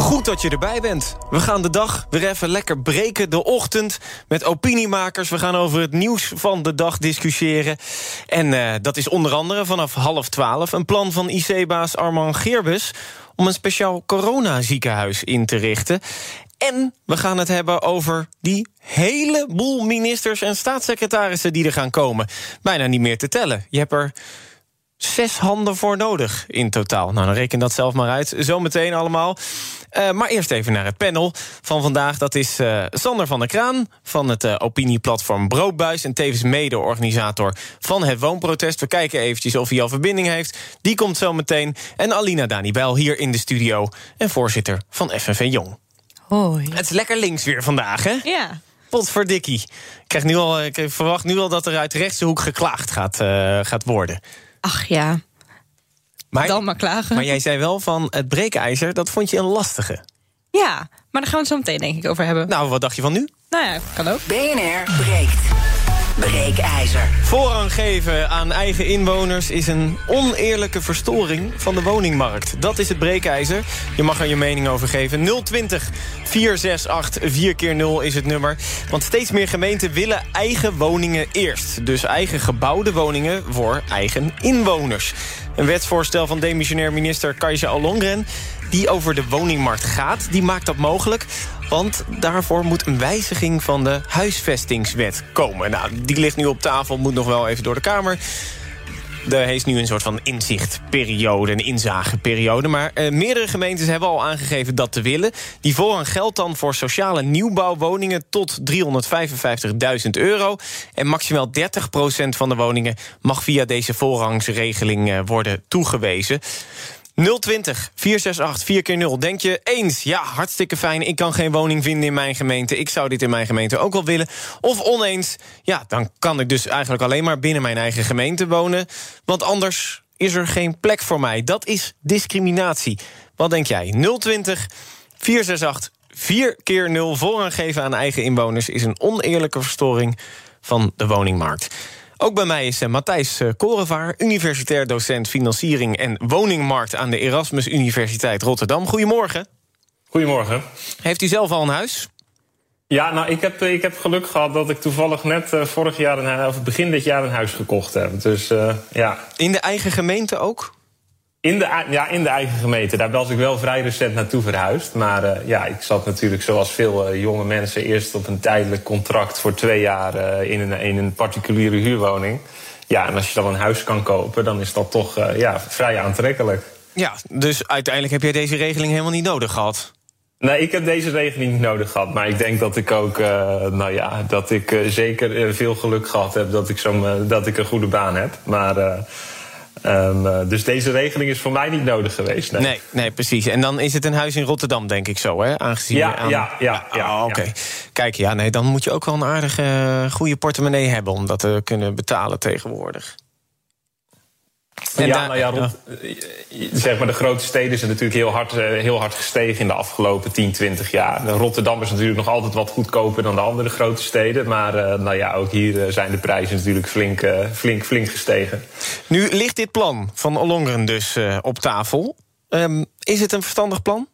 Goed dat je erbij bent. We gaan de dag weer even lekker breken, de ochtend, met opiniemakers. We gaan over het nieuws van de dag discussiëren. En uh, dat is onder andere vanaf half twaalf... een plan van IC-baas Arman Geerbus... om een speciaal coronaziekenhuis in te richten. En we gaan het hebben over die heleboel ministers en staatssecretarissen die er gaan komen. Bijna niet meer te tellen. Je hebt er zes handen voor nodig in totaal. Nou, dan reken dat zelf maar uit. Zometeen allemaal. Uh, maar eerst even naar het panel van vandaag. Dat is uh, Sander van der Kraan van het uh, opinieplatform Broodbuis... en tevens mede-organisator van het woonprotest. We kijken eventjes of hij al verbinding heeft. Die komt zo meteen. En Alina Danibel hier in de studio en voorzitter van FNV Jong. Hoi. Het is lekker links weer vandaag, hè? Ja. Potverdikkie. Ik, krijg nu al, ik verwacht nu al dat er uit de rechtse hoek geklaagd gaat, gaat worden. Ach ja. Maar, Dan maar klagen. Maar jij zei wel van het breekijzer, dat vond je een lastige. Ja, maar daar gaan we het zo meteen denk ik over hebben. Nou, wat dacht je van nu? Nou ja, kan ook. BNR breekt. Breekijzer. Voorrang geven aan eigen inwoners is een oneerlijke verstoring van de woningmarkt. Dat is het breekijzer. Je mag er je mening over geven. 020 468 4 keer 0 is het nummer. Want steeds meer gemeenten willen eigen woningen eerst. Dus eigen gebouwde woningen voor eigen inwoners. Een wetsvoorstel van demissionair minister Kajsa Alongren die over de woningmarkt gaat, die maakt dat mogelijk. Want daarvoor moet een wijziging van de huisvestingswet komen. Nou, die ligt nu op tafel, moet nog wel even door de Kamer. Er is nu een soort van inzichtperiode, een inzageperiode. Maar eh, meerdere gemeentes hebben al aangegeven dat te willen. Die voorrang geldt dan voor sociale nieuwbouwwoningen tot 355.000 euro. En maximaal 30% van de woningen mag via deze voorrangsregeling eh, worden toegewezen. 020 468 4 keer 0 Denk je eens, ja, hartstikke fijn... ik kan geen woning vinden in mijn gemeente... ik zou dit in mijn gemeente ook wel willen. Of oneens, ja, dan kan ik dus eigenlijk alleen maar... binnen mijn eigen gemeente wonen. Want anders is er geen plek voor mij. Dat is discriminatie. Wat denk jij? 020 468 4 keer 0 voorrang geven aan eigen inwoners... is een oneerlijke verstoring van de woningmarkt. Ook bij mij is uh, Matthijs uh, Korevaar, universitair docent financiering en woningmarkt aan de Erasmus Universiteit Rotterdam. Goedemorgen. Goedemorgen. Heeft u zelf al een huis? Ja, nou, ik heb, ik heb geluk gehad dat ik toevallig net uh, vorig jaar, een, of begin dit jaar, een huis gekocht heb. Dus ja. In de eigen gemeente ook? In de, ja, in de eigen gemeente. Daar was ik wel vrij recent naartoe verhuisd. Maar uh, ja, ik zat natuurlijk zoals veel uh, jonge mensen eerst op een tijdelijk contract voor twee jaar uh, in, een, in een particuliere huurwoning. Ja, en als je dan een huis kan kopen, dan is dat toch ja, vrij aantrekkelijk. Ja, dus uiteindelijk heb jij deze regeling helemaal niet nodig gehad? Nee, ik heb deze regeling niet nodig gehad. Maar ik denk dat ik ook, nou ja, dat ik zeker veel geluk gehad heb dat ik, zo dat ik een goede baan heb. Maar Um, dus deze regeling is voor mij niet nodig geweest. Nee. nee, nee, precies. En dan is het een huis in Rotterdam, denk ik zo, hè? Aangezien ja, aan... ja, ja, ja. Oh, Oké. Kijk, ja, nee, dan moet je ook wel een aardige, eh, goede portemonnee hebben om dat te kunnen betalen tegenwoordig. En ja, nou ja, rond, zeg maar de grote steden zijn natuurlijk heel hard, eh, heel hard gestegen in de afgelopen 10, 20 jaar. Rotterdam is natuurlijk nog altijd wat goedkoper dan de andere grote steden. Maar uh, nou ja, ook hier eh, zijn de prijzen natuurlijk flink, uh, flink, flink gestegen. Nu ligt dit plan van Ollongren dus op tafel. Um, is het een verstandig plan?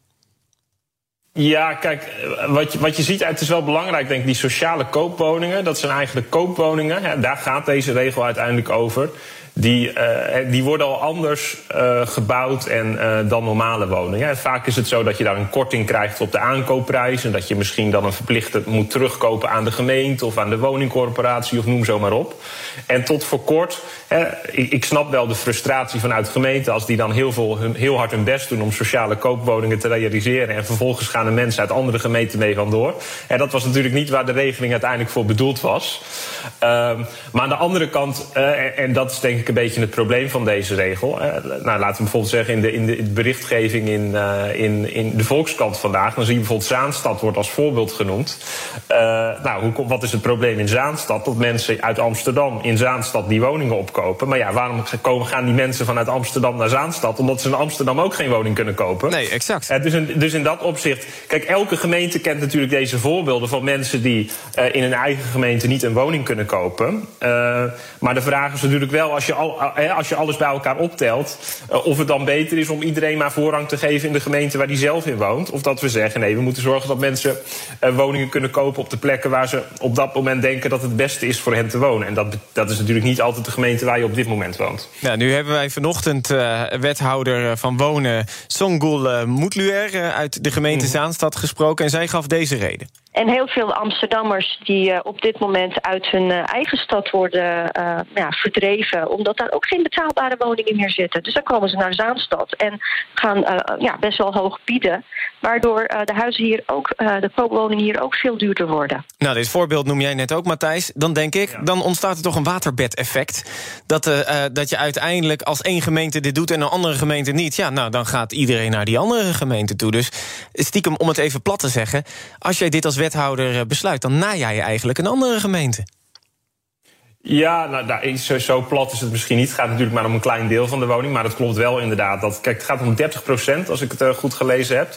Ja, kijk, wat je, wat je ziet, het is wel belangrijk, denk ik, die sociale koopwoningen. Dat zijn eigenlijk koopwoningen. Daar gaat deze regel uiteindelijk over die, uh, die worden al anders uh, gebouwd en, uh, dan normale woningen. Vaak is het zo dat je daar een korting krijgt op de aankoopprijs... en dat je misschien dan een verplichte moet terugkopen aan de gemeente... of aan de woningcorporatie of noem zo maar op. En tot voor kort, ik, ik, snap wel de frustratie vanuit gemeenten... als die dan heel, veel, heel hard hun best doen om sociale koopwoningen te realiseren... en vervolgens gaan de mensen uit andere gemeenten mee vandoor. En dat was natuurlijk niet waar de regeling uiteindelijk voor bedoeld was. Ehm, maar aan de andere kant, en dat is denk ik ik een beetje het probleem van deze regel. nou, laten we bijvoorbeeld zeggen in de, in de berichtgeving in, in, in de Volkskrant vandaag. Dan zie je bijvoorbeeld Zaanstad wordt als voorbeeld genoemd. nou, hoe, wat is het probleem in Zaanstad? Dat mensen uit Amsterdam in Zaanstad die woningen opkopen. Maar ja, waarom komen, gaan die mensen vanuit Amsterdam naar Zaanstad? Omdat ze in Amsterdam ook geen woning kunnen kopen. Nee, exact. dus, in, dus in dat opzicht. Kijk, elke gemeente kent natuurlijk deze voorbeelden van mensen die in hun eigen gemeente niet een woning kunnen kopen. Maar de vraag is natuurlijk wel, als je, al, als je alles bij elkaar optelt, uh, of het dan beter is om iedereen maar voorrang te geven in de gemeente waar die zelf in woont. Of dat we zeggen, nee, we moeten zorgen dat mensen uh, woningen kunnen kopen op de plekken waar ze op dat moment denken dat het beste is voor hen te wonen. En dat, dat is natuurlijk niet altijd de gemeente waar je op dit moment woont. Ja, nu hebben wij vanochtend wethouder van wonen, Songul Moetluer, uit de gemeente mhm. Zaanstad gesproken. En zij gaf deze reden. En heel veel Amsterdammers die uh, op dit moment uit hun uh, eigen stad worden uh, ja, verdreven, omdat daar ook geen betaalbare woningen meer zitten. Dus dan komen ze naar Zaanstad en gaan ja, best wel hoog bieden. Waardoor de huizen hier ook, de koopwoningen hier ook veel duurder worden. Nou, dit voorbeeld noem jij net ook, Matthijs. Dan denk ik, dan ontstaat er toch een waterbedeffect. Dat, dat je uiteindelijk als één gemeente dit doet en een andere gemeente niet. Ja, nou, dan gaat iedereen naar die andere gemeente toe. Dus stiekem, om het even plat te zeggen, als jij dit als wethouder eh, besluit, dan naja je eigenlijk een andere gemeente. Ja, nou, zo, zo, plat is het misschien niet. Het gaat natuurlijk maar om een klein deel van de woning. Maar dat klopt wel inderdaad. Dat, kijk, het gaat om 30 procent, als ik het uh, goed gelezen heb.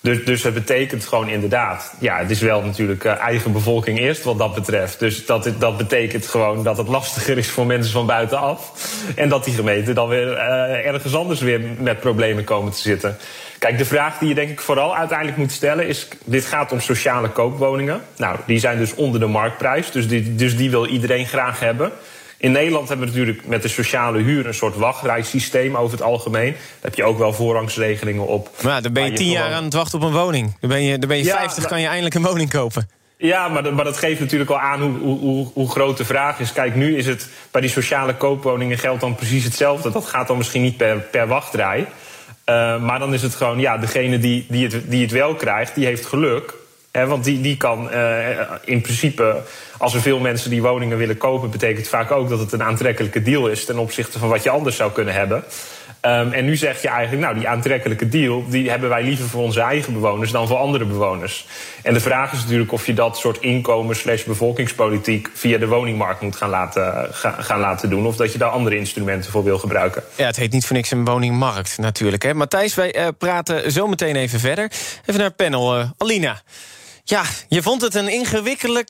Dus, dus het betekent gewoon inderdaad. Ja, het is wel natuurlijk eigen bevolking eerst wat dat betreft. Dus dat, dat betekent gewoon dat het lastiger is voor mensen van buitenaf. En dat die gemeenten dan weer ergens anders weer met problemen komen te zitten. Kijk, de vraag die je denk ik vooral uiteindelijk moet stellen is... dit gaat om sociale koopwoningen. Nou, die zijn dus onder de marktprijs, dus die, dus die wil iedereen graag hebben. In Nederland hebben we natuurlijk met de sociale huur... een soort wachtrijsysteem over het algemeen. Daar heb je ook wel voorrangsregelingen op. Maar dan ben je tien jaar aan het wachten op een woning. Dan ben je, dan ben je ja, 50, kan je eindelijk een woning kopen. Ja, maar dat, maar dat geeft natuurlijk al aan hoe, hoe, hoe groot de vraag is. Kijk, nu is het bij die sociale koopwoningen geldt dan precies hetzelfde. Dat gaat dan misschien niet per, per wachtrij. Uh, maar dan is het gewoon, ja, degene die, die, het, die het wel krijgt, die heeft geluk. Want die, die kan uh, in principe, als er veel mensen die woningen willen kopen, betekent vaak ook dat het een aantrekkelijke deal is ten opzichte van wat je anders zou kunnen hebben. Um, en nu zeg je eigenlijk, nou, die aantrekkelijke deal... die hebben wij liever voor onze eigen bewoners dan voor andere bewoners. En de vraag is natuurlijk of je dat soort inkomen slash bevolkingspolitiek... via de woningmarkt moet gaan laten, gaan laten doen... of dat je daar andere instrumenten voor wil gebruiken. Ja, het heet niet voor niks een woningmarkt natuurlijk. Matthijs, wij uh, praten zo meteen even verder. Even naar het panel. Uh, Alina. Ja, je vond het een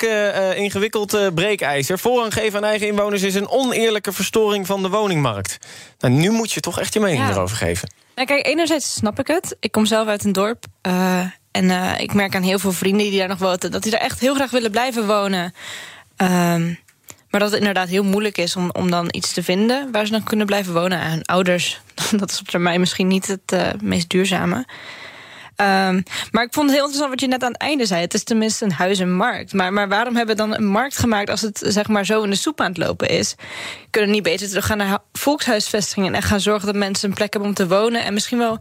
uh, ingewikkeld uh, breekijzer. Voorrang geven aan eigen inwoners is een oneerlijke verstoring van de woningmarkt. Nou, nu moet je toch echt je mening erover geven. Nou, kijk, enerzijds snap ik het. Ik kom zelf uit een dorp. Uh, en ik merk aan heel veel vrienden die daar nog wonen... dat die daar echt heel graag willen blijven wonen. Ehm, maar dat het inderdaad heel moeilijk is om, om dan iets te vinden... waar ze dan kunnen blijven wonen aan hun ouders. Dat is op termijn misschien niet het meest duurzame. Um, maar ik vond het heel interessant wat je net aan het einde zei. Het is tenminste een huis en markt. Maar, maar waarom hebben we dan een markt gemaakt als het zeg maar zo in de soep aan het lopen is? Kunnen niet beter terug gaan naar volkshuisvestingingen en gaan zorgen dat mensen een plek hebben om te wonen? En misschien wel,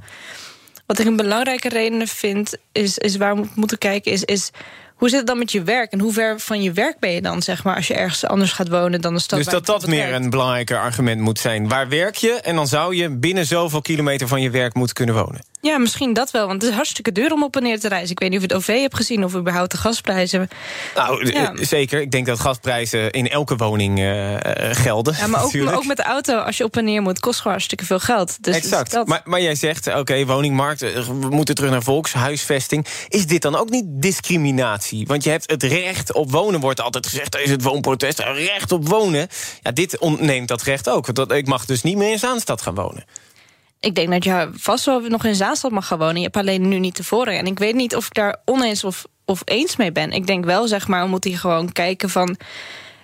wat ik een belangrijke reden vind, is, is waar we moeten kijken, is. is hoe zit het dan met je werk? En hoe ver van je werk ben je dan, zeg maar, als je ergens anders gaat wonen dan de stad? Dus dat dat meer een belangrijker argument moet zijn. Waar werk je? En dan zou je binnen zoveel kilometer van je werk moeten kunnen wonen. Ja, misschien dat wel, want het is hartstikke duur om op en neer te reizen. Ik weet niet of je het OV hebt gezien of überhaupt de gasprijzen. Nou, ja. Eh, zeker. Ik denk dat gasprijzen in elke woning uh, gelden. Ja, maar ook, ook, met de auto, als je op en neer moet, kost gewoon hartstikke veel geld. Dus exact. Dat... Maar, maar jij zegt, oké, woningmarkt, we moeten terug naar volkshuisvesting. Is dit dan ook niet discriminatie? Want je hebt het recht op wonen, wordt altijd gezegd, is het woonprotest, recht op wonen. Ja, dit ontneemt dat recht ook. Want ik mag dus niet meer in Zaanstad gaan wonen. Ik denk dat je vast wel nog in Zaanstad mag gaan wonen. Je hebt alleen nu niet tevoren. En ik weet niet of ik daar oneens of, of eens mee ben. Ik denk wel, zeg maar, we moeten hier gewoon kijken van...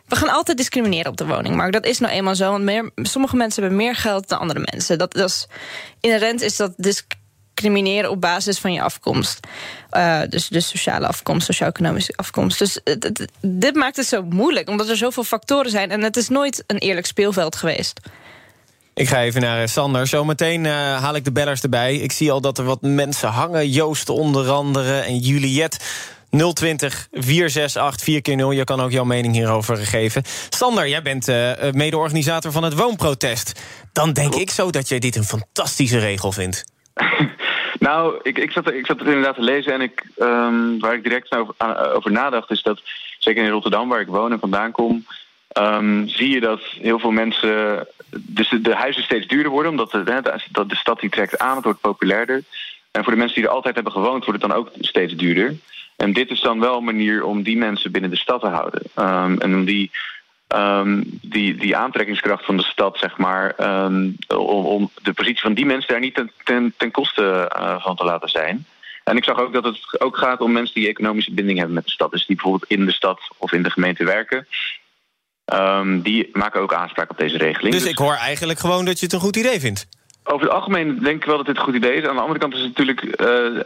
We gaan altijd discrimineren op de woningmarkt. Dat is nou eenmaal zo. Want meer, sommige mensen hebben meer geld dan andere mensen. Dat, dat is, inherent is dat discrimineren op basis van je afkomst. Uh, dus de sociale afkomst, sociaal-economische afkomst. Dus dit maakt het zo moeilijk, omdat er zoveel factoren zijn. En het is nooit een eerlijk speelveld geweest. Ik ga even naar eh, Sander. Zometeen uh, haal ik de bellers erbij. Ik zie al dat er wat mensen hangen. Joost onder andere en Juliette. 020 468 4 keer 0 Je kan ook jouw mening hierover geven. Sander, jij bent uh, mede-organisator van het woonprotest. Dan denk ik zo dat jij dit een fantastische regel vindt. nou, ik, ik, zat, ik zat het inderdaad te lezen en ik, um, waar ik direct over, over nadacht... is dat, zeker in Rotterdam, waar ik woon en vandaan kom... Um, zie je dat heel veel mensen. Dus de, huizen steeds duurder worden, omdat de, de, stad die trekt aan, het wordt populairder. En voor de mensen die er altijd hebben gewoond, wordt het dan ook steeds duurder. En dit is dan wel een manier om die mensen binnen de stad te houden. Um, en om die, um, die, die aantrekkingskracht van de stad, zeg maar, om, om, de positie van die mensen daar niet ten, ten, koste uh, van te laten zijn. En ik zag ook dat het ook gaat om mensen die economische binding hebben met de stad. Dus die bijvoorbeeld in de stad of in de gemeente werken. Um, die maken ook aanspraak op deze regeling. Dus, dus ik hoor eigenlijk gewoon dat je het een goed idee vindt. Over het algemeen denk ik wel dat dit een goed idee is. Aan de andere kant is het natuurlijk uh,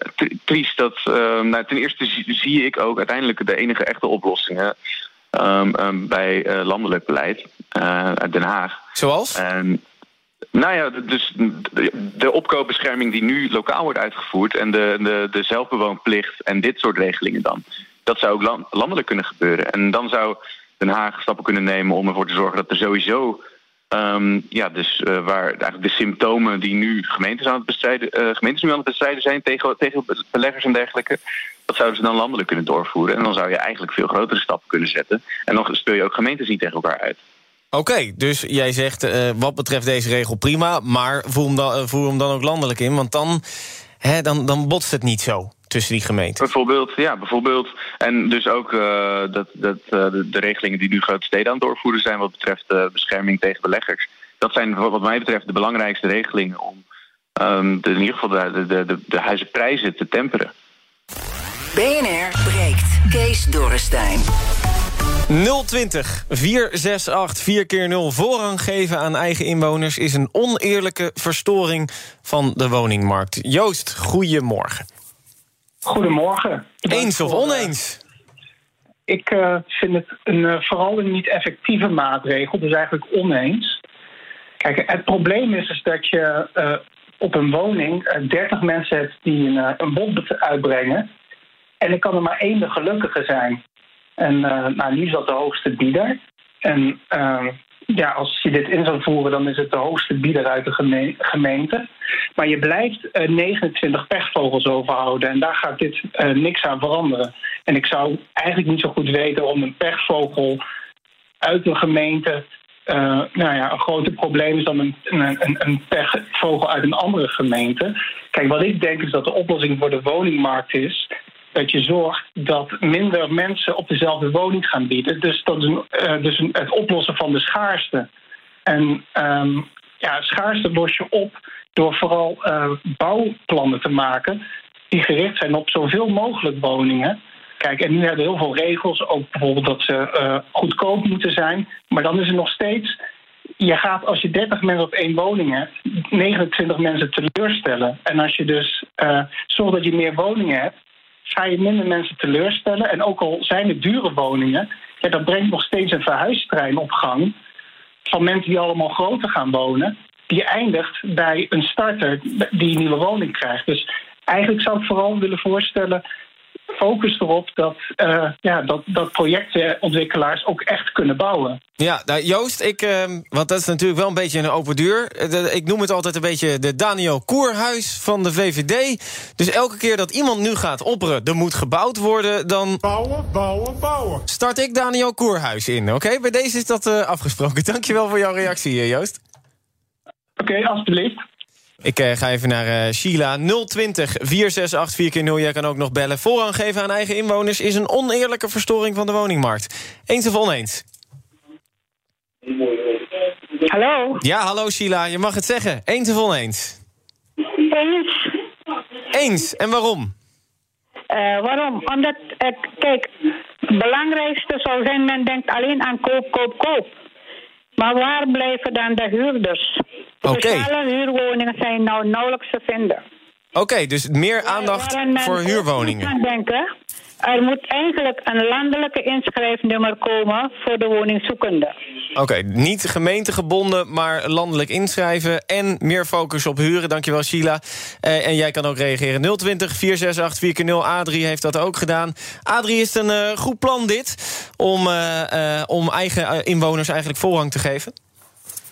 triest dat... Uh, nou, ten eerste zie, zie, ik ook uiteindelijk de enige echte oplossingen... Um, um, bij uh, landelijk beleid uit Den Haag. Zoals? En, nou ja, dus de, de, opkoopbescherming die nu lokaal wordt uitgevoerd... en de, de, de zelfbewoonplicht en dit soort regelingen dan... dat zou ook land, landelijk kunnen gebeuren. En dan zou Den Haag stappen kunnen nemen om ervoor te zorgen dat er sowieso. Um, ja, dus uh, waar eigenlijk de symptomen die nu gemeentes aan het bestrijden, uh, gemeentes nu aan het bestrijden zijn tegen, tegen beleggers en dergelijke, dat zouden ze dan landelijk kunnen doorvoeren. En dan zou je eigenlijk veel grotere stappen kunnen zetten. En dan speel je ook gemeentes niet tegen elkaar uit. Oké, dus jij zegt uh, wat betreft deze regel prima, maar voer hem dan, voer hem dan ook landelijk in, want dan, hè, dan, dan botst het niet zo tussen die gemeenten. Bijvoorbeeld, ja, bijvoorbeeld. En dus ook uh, dat, dat, uh, de, de, regelingen die nu grote steden aan het doorvoeren zijn... wat betreft uh, bescherming tegen beleggers. Dat zijn wat mij betreft de belangrijkste regelingen... om um, de, in ieder geval de, de, de, de huizenprijzen te temperen. BNR breekt. Kees Dorrestein. 020 468 4 keer 0 voorrang geven aan eigen inwoners... is een oneerlijke verstoring van de woningmarkt. Joost, goedemorgen. Goedemorgen. Eens of oneens? Ik uh, vind het een, uh, vooral een niet effectieve maatregel, dus eigenlijk oneens. Kijk, het probleem is, is dat je uh, op een woning 30 mensen hebt die een, een bod uitbrengen. En er kan er maar één de gelukkige zijn. En nou, nu is dat de hoogste bieder. En ja, als je dit in zou voeren, dan is het de hoogste bieder uit de gemeente. Maar je blijft uh, 29 pechvogels overhouden en daar gaat dit uh, niks aan veranderen. En ik zou eigenlijk niet zo goed weten om een pechvogel uit een gemeente. Uh, nou ja, een groter probleem is dan een, een, een pechvogel uit een andere gemeente. Kijk, wat ik denk is dat de oplossing voor de woningmarkt is dat je zorgt dat minder mensen op dezelfde woning gaan bieden. Dus dat is uh, dus het oplossen van de schaarste. En um, ja, schaarste los je op door vooral uh, bouwplannen te maken die gericht zijn op zoveel mogelijk woningen. Kijk, en nu hebben heel veel regels, ook bijvoorbeeld dat ze uh, goedkoop moeten zijn. Maar dan is er nog steeds je gaat als je 30 mensen op één woning hebt, 29 mensen teleurstellen. En als je dus uh, zorgt dat je meer woningen hebt, ga je minder mensen teleurstellen. En ook al zijn het dure woningen, ja, dat brengt nog steeds een verhuistrein op gang van mensen die allemaal groter gaan wonen. Die eindigt bij een starter die een nieuwe woning krijgt. Dus eigenlijk zou ik vooral willen voorstellen focus erop dat, uh, ja, dat, dat projectontwikkelaars ook echt kunnen bouwen. Ja, nou Joost, ik, uh, want dat is natuurlijk wel een beetje een open deur. ik noem het altijd een beetje de Daniel Koerhuis van de VVD. Dus elke keer dat iemand nu gaat opperen, er moet gebouwd worden, dan... Bouwen, bouwen, bouwen. Start ik Daniel Koerhuis in, oké? Bij deze is dat uh, afgesproken. Dankjewel voor jouw reactie, Joost. Oké, okay, alsjeblieft. Ik uh, ga even naar uh, Sheila. 020 468 4 keer 0 Jij kan ook nog bellen. Voorrang geven aan eigen inwoners is een oneerlijke verstoring van de woningmarkt. Eens of oneens? Hallo? Ja, hallo Sheila. Je mag het zeggen. Eens of oneens? Eens. Eens. En waarom? Uh, waarom? Omdat, kijk, het belangrijkste zou zijn... men denkt alleen aan koop, koop, koop. Maar waar blijven dan de huurders? Okay. Sociale huurwoningen zijn nou nauwelijks te vinden. Oké, okay, dus meer aandacht voor huurwoningen. Aan denken, er moet eigenlijk een landelijke inschrijfnummer komen voor de woningzoekende. Oké, niet gemeentegebonden, maar landelijk inschrijven... en meer focus op huren. Dankjewel, Sheila. Eh, en jij kan ook reageren. 020 468 4x0. Adrie heeft dat ook gedaan. Adrie, is het een eh, goed plan dit... om, eh, om eigen inwoners eigenlijk voorrang te geven?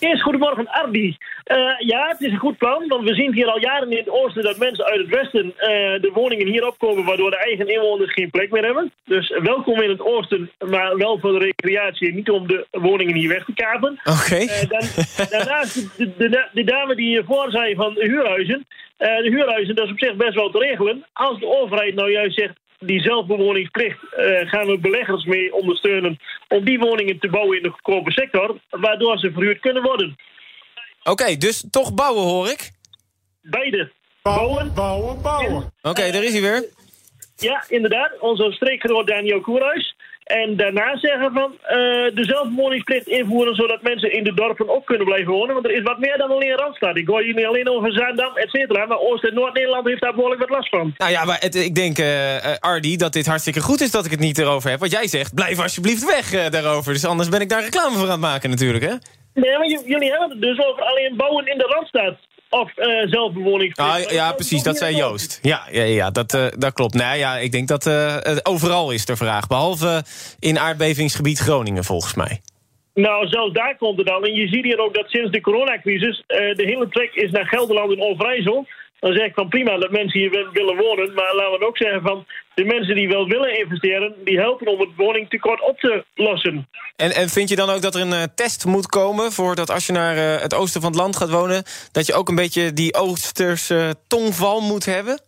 Eerst goedemorgen, Ardi. Eh, ja, het is een goed plan, want we zien hier al jaren in het oosten dat mensen uit het westen eh, de woningen hier opkomen, waardoor de eigen inwoners geen plek meer hebben. Dus welkom in het oosten, maar wel voor de recreatie, niet om de woningen hier weg te kapen. Oké. Eh, dan, daarnaast, de, de, de dame die hiervoor zei van de huurhuizen. de huurhuizen, dat is op zich best wel te regelen. Als de overheid nou juist zegt, die zelfbewoningsplicht eh, gaan we beleggers mee ondersteunen om die woningen te bouwen in de goedkope sector, waardoor ze verhuurd kunnen worden. Oké, dus toch bouwen, hoor ik? Beide. Bouwen, bouwen, bouwen. Oké, daar is hij weer. Ja, inderdaad. Onze streekgenoot Daniel Koerhuis. En daarna zeggen van eh, de invoeren... zodat mensen in de dorpen ook kunnen blijven wonen. Want er is wat meer dan alleen Randstad. Ik hoor hier niet alleen over Zaandam, et cetera. Maar Oost- en Noord-Nederland heeft daar behoorlijk wat last van. Nou ja, maar het, ik denk, eh eh, Ardi, dat dit hartstikke goed is dat ik het niet erover heb. Want jij zegt, blijf alsjeblieft weg daarover. Dus anders ben ik daar reclame voor aan het maken natuurlijk, hè? Nee, maar jullie hebben het dus over alleen bouwen in de Randstad. Of eh zelfbewoningsplicht. Ah, ja, precies, dat zei Joost. Ja, ja, ja dat, eh, dat klopt. Nou ja, ik denk dat eh, overal is de vraag. Behalve in aardbevingsgebied Groningen, volgens mij. Nou, zelfs daar komt het al. En je ziet hier ook dat sinds de coronacrisis de hele trek is naar Gelderland en Overijssel. Dan zeg ik van prima dat mensen hier wil- willen wonen. Maar laten we ook zeggen van de mensen die wel willen investeren, die helpen om het woningtekort op te lossen. En, en vind je dan ook dat er een eh, test moet komen... voor dat als je naar eh, het oosten van het land gaat wonen... dat je ook een beetje die Oosterse tongval moet hebben?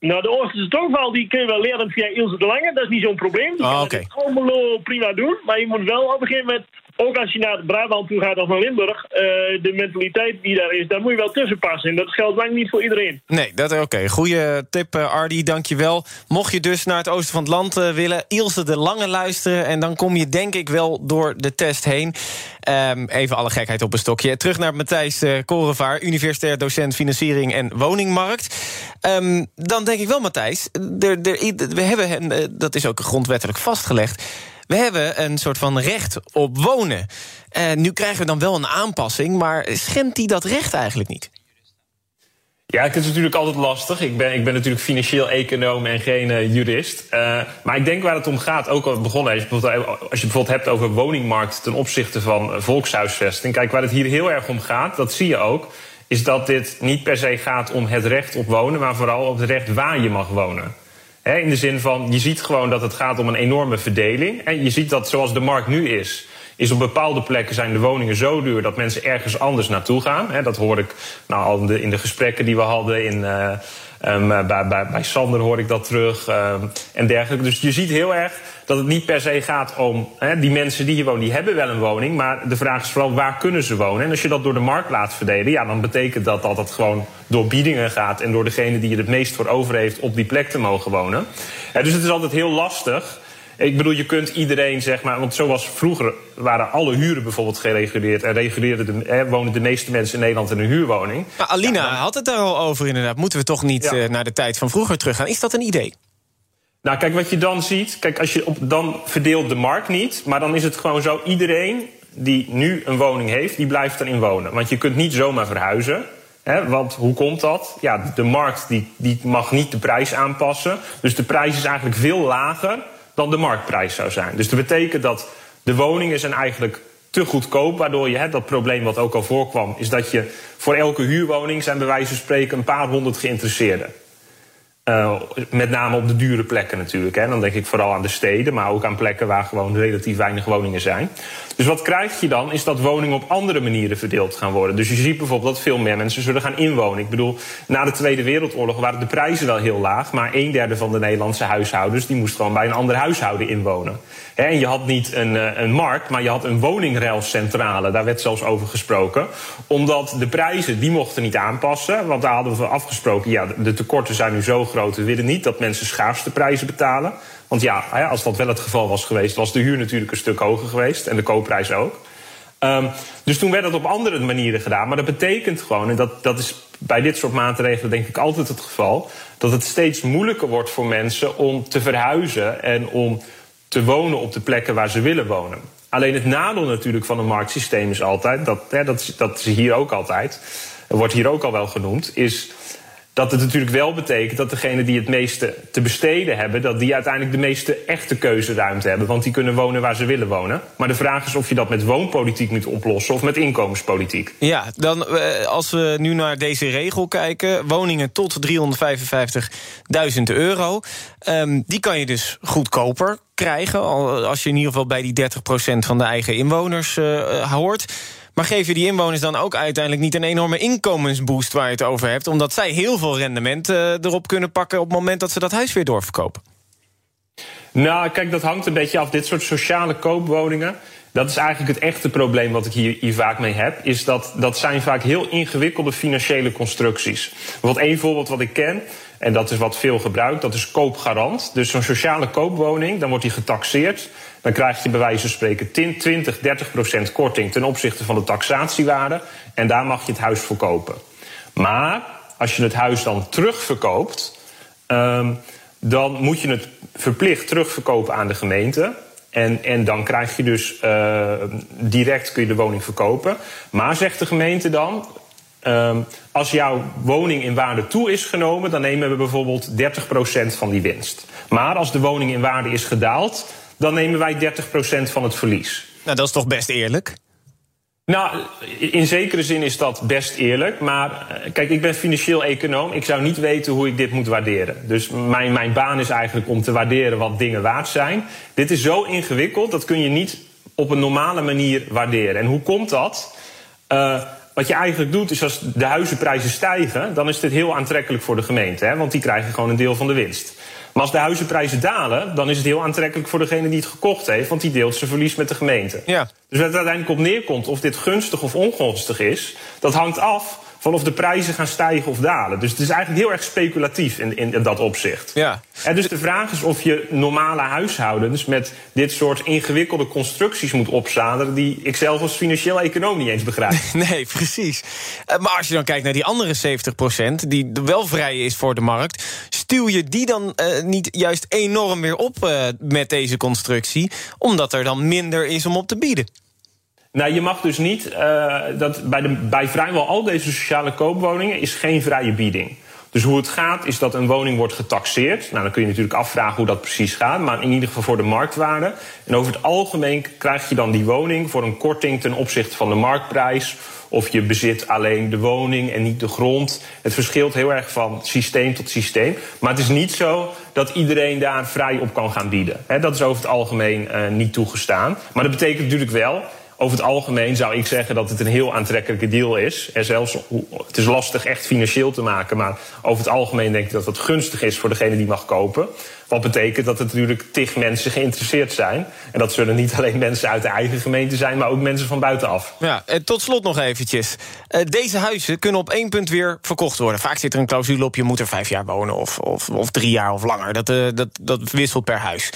Nou, de Oosterse tongval die kun je wel leren via Ilse de Lange. Dat is niet zo'n probleem. Je Ah, kan het in Almelo prima doen. Maar je moet wel op een gegeven moment, ook als je naar Brabant toe gaat of naar Limburg... eh, de mentaliteit die daar is, daar moet je wel tussen passen. En dat geldt lang niet voor iedereen. Nee, dat oké. Goeie tip, eh, Ardi, dankjewel. Mocht je dus naar het oosten van het land eh, willen... Ilse de Lange luisteren... en dan kom je denk ik wel door de test heen. Ehm, even alle gekheid op een stokje. Terug naar Matthijs eh Korevaar... universitair docent Financiering en Woningmarkt. Ehm, dan denk ik wel, Matthijs... We hebben, eh, dat is ook grondwettelijk vastgelegd... We hebben een soort van recht op wonen. Eh, nu krijgen we dan wel een aanpassing... maar schendt die dat recht eigenlijk niet? Ja, het is natuurlijk altijd lastig. Ik ben, ik ben natuurlijk financieel econoom en geen eh, jurist. Eh, maar ik denk waar het om gaat, ook al begonnen is, als je bijvoorbeeld hebt over woningmarkt ten opzichte van volkshuisvesting. Kijk, waar het hier heel erg om gaat, dat zie je ook, is dat dit niet per se gaat om het recht op wonen, maar vooral op het recht waar je mag wonen. In de zin van, je ziet gewoon dat het gaat om een enorme verdeling. En je ziet dat zoals de markt nu is, is op bepaalde plekken zijn de woningen zo duur dat mensen ergens anders naartoe gaan. Dat hoor ik nou, al in de, in de gesprekken die we hadden. In, eh, ehm, bij, bij, bij Sander hoor ik dat terug ehm, en dergelijke. Dus je ziet heel erg dat het niet per se gaat om die mensen die hier wonen, die hebben wel een woning. Maar de vraag is vooral waar kunnen ze wonen. En als je dat door de markt laat verdelen, ja, dan betekent dat dat het gewoon door biedingen gaat. En door degene die er het meest voor over heeft op die plek te mogen wonen. Dus het is altijd heel lastig. Ik bedoel, je kunt iedereen, zeg maar... Want zoals vroeger waren alle huren bijvoorbeeld gereguleerd... en reguleerden de, eh, wonen de meeste mensen in Nederland in een huurwoning. Maar Alina had het daar al over inderdaad. Moeten we toch niet Ja. eh, naar de tijd van vroeger teruggaan? Is dat een idee? Nou, kijk, wat je dan ziet... Kijk, als je op, dan verdeelt de markt niet... maar dan is het gewoon zo... iedereen die nu een woning heeft, die blijft erin wonen. Want je kunt niet zomaar verhuizen... Hè, want hoe komt dat? Ja, de markt die, die mag niet de prijs aanpassen. Dus de prijs is eigenlijk veel lager dan de marktprijs zou zijn. Dus dat betekent dat de woningen zijn eigenlijk te goedkoop. Waardoor je hè, dat probleem wat ook al voorkwam... is dat je voor elke huurwoning zijn bij wijze van spreken... een paar honderd geïnteresseerden. Uh, met name op de dure plekken natuurlijk. Hè. Dan denk ik vooral aan de steden, maar ook aan plekken waar gewoon relatief weinig woningen zijn. Dus wat krijg je dan, is dat woningen op andere manieren verdeeld gaan worden. Dus je ziet bijvoorbeeld dat veel meer mensen zullen gaan inwonen. Ik bedoel, na de Tweede Wereldoorlog waren de prijzen wel heel laag, maar een derde van de Nederlandse huishoudens die moest gewoon bij een ander huishouden inwonen. Hè, en je had niet een, uh, een markt, maar je had een woningruilcentrale. Daar werd zelfs over gesproken. Omdat de prijzen, die mochten niet aanpassen. Want daar hadden we afgesproken, ja, de tekorten zijn nu zo We willen niet dat mensen schaarste prijzen betalen. Want ja, als dat wel het geval was geweest, was de huur natuurlijk een stuk hoger geweest. En de koopprijs ook. Um, dus toen werd dat op andere manieren gedaan. Maar dat betekent gewoon, en dat, dat is bij dit soort maatregelen denk ik altijd het geval. Dat het steeds moeilijker wordt voor mensen om te verhuizen en om te wonen op de plekken waar ze willen wonen. Alleen het nadeel natuurlijk van een marktsysteem is altijd, dat, hè, dat, dat is hier ook altijd, wordt hier ook al wel genoemd, is dat het natuurlijk wel betekent dat degenen die het meeste te besteden hebben, dat die uiteindelijk de meeste echte keuzeruimte hebben. Want die kunnen wonen waar ze willen wonen. Maar de vraag is of je dat met woonpolitiek moet oplossen of met inkomenspolitiek. Ja, dan eh, als we nu naar deze regel kijken, woningen tot 355.000 euro. Um, die kan je dus goedkoper krijgen. Als je in ieder geval bij die 30% van de eigen inwoners uh, hoort. Maar geef je die inwoners dan ook uiteindelijk niet een enorme inkomensboost waar je het over hebt? Omdat zij heel veel rendement uh, erop kunnen pakken op het moment dat ze dat huis weer doorverkopen. Nou, kijk, dat hangt een beetje af. Dit soort sociale koopwoningen. Dat is eigenlijk het echte probleem wat ik hier, vaak mee heb. Is dat dat zijn vaak heel ingewikkelde financiële constructies. Bijvoorbeeld één voorbeeld wat ik ken. En dat is wat veel gebruikt. Dat is koopgarant. Dus zo'n sociale koopwoning, dan wordt die getaxeerd. Dan krijg je bij wijze van spreken 10, 20, 30 procent korting ten opzichte van de taxatiewaarde. En daar mag je het huis verkopen. Maar als je het huis dan terugverkoopt, um, dan moet je het verplicht terugverkopen aan de gemeente. En, en dan krijg je dus uh, direct kun je de woning verkopen. Maar zegt de gemeente dan. Um, als jouw woning in waarde toe is genomen, dan nemen we bijvoorbeeld 30% van die winst. Maar als de woning in waarde is gedaald, dan nemen wij 30% van het verlies. Nou, dat is toch best eerlijk? Nou, in zekere zin is dat best eerlijk. Maar eh, kijk, ik ben financieel econoom. Ik zou niet weten hoe ik dit moet waarderen. Dus mijn, mijn baan is eigenlijk om te waarderen wat dingen waard zijn. Dit is zo ingewikkeld, dat kun je niet op een normale manier waarderen. En hoe komt dat? Uh, wat je eigenlijk doet, is als de huizenprijzen stijgen, dan is dit heel aantrekkelijk voor de gemeente. Hè? Want die krijgen gewoon een deel van de winst. Maar als de huizenprijzen dalen, dan is het heel aantrekkelijk voor degene die het gekocht heeft, want die deelt zijn verlies met de gemeente. Ja. Dus waar het uiteindelijk op neerkomt, of dit gunstig of ongunstig is, dat hangt af van of de prijzen gaan stijgen of dalen. Dus het is eigenlijk heel erg speculatief in, in, dat opzicht. Ja. En dus de vraag is of je normale huishoudens met dit soort ingewikkelde constructies moet opzadelen... die ik zelf als financieel econoom niet eens begrijp. Nee, precies. Eh, maar als je dan kijkt naar die andere 70% die wel vrij is voor de markt... stuw je die dan uh, niet juist enorm weer op uh, met deze constructie... omdat er dan minder is om op te bieden? Nou, je mag dus niet. Uh, dat bij, de, bij vrijwel al deze sociale koopwoningen is geen vrije bieding. Dus hoe het gaat is dat een woning wordt getaxeerd. Nou, dan kun je natuurlijk afvragen hoe dat precies gaat, maar in ieder geval voor de marktwaarde. En over het algemeen krijg je dan die woning voor een korting ten opzichte van de marktprijs. Of je bezit alleen de woning en niet de grond. Het verschilt heel erg van systeem tot systeem. Maar het is niet zo dat iedereen daar vrij op kan gaan bieden. Dat is over het algemeen uh, niet toegestaan. Maar dat betekent natuurlijk wel over het algemeen zou ik zeggen dat het een heel aantrekkelijke deal is. En zelfs, het is lastig echt financieel te maken. Maar over het algemeen denk ik dat het gunstig is voor degene die mag kopen. Wat betekent dat er natuurlijk tig mensen geïnteresseerd zijn. En dat zullen niet alleen mensen uit de eigen gemeente zijn, maar ook mensen van buitenaf. Ja, en tot slot nog eventjes. Uh, deze huizen kunnen op één punt weer verkocht worden. Vaak zit er een clausule op, je moet er vijf jaar wonen of, of, of drie jaar of langer. Dat, uh, dat, dat wisselt per huis.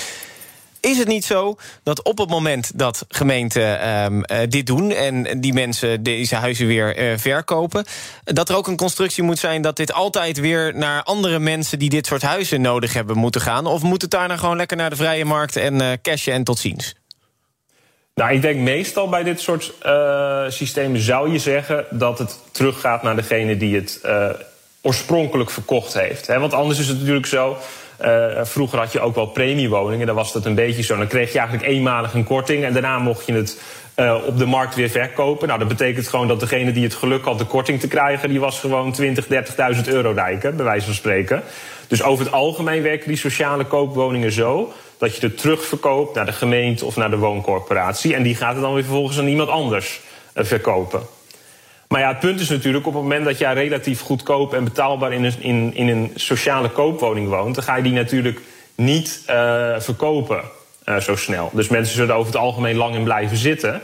Is het niet zo dat op het moment dat gemeenten um, uh, dit doen... en die mensen deze huizen weer uh, verkopen... dat er ook een constructie moet zijn dat dit altijd weer... naar andere mensen die dit soort huizen nodig hebben moeten gaan? Of moet het daar nou gewoon lekker naar de vrije markt en uh, cashen en tot ziens? Nou, ik denk meestal bij dit soort systemen zou je zeggen dat het teruggaat naar degene die het oorspronkelijk verkocht heeft. He, want anders is het natuurlijk zo. Uh, vroeger had je ook wel premiewoningen, dan was dat een beetje zo. Dan kreeg je eigenlijk eenmalig een korting en daarna mocht je het uh, op de markt weer verkopen. Nou, dat betekent gewoon dat degene die het geluk had de korting te krijgen, die was gewoon 20, 30.000 euro rijker, bij wijze van spreken. Dus over het algemeen werken die sociale koopwoningen zo dat je het terugverkoopt naar de gemeente of naar de wooncorporatie. En die gaat het dan weer vervolgens aan iemand anders uh, verkopen. Maar ja, het punt is natuurlijk, op het moment dat jij relatief goedkoop en betaalbaar in een, in, in een sociale koopwoning woont, dan ga je die natuurlijk niet uh, verkopen uh, zo snel. Dus mensen zullen over het algemeen lang in blijven zitten.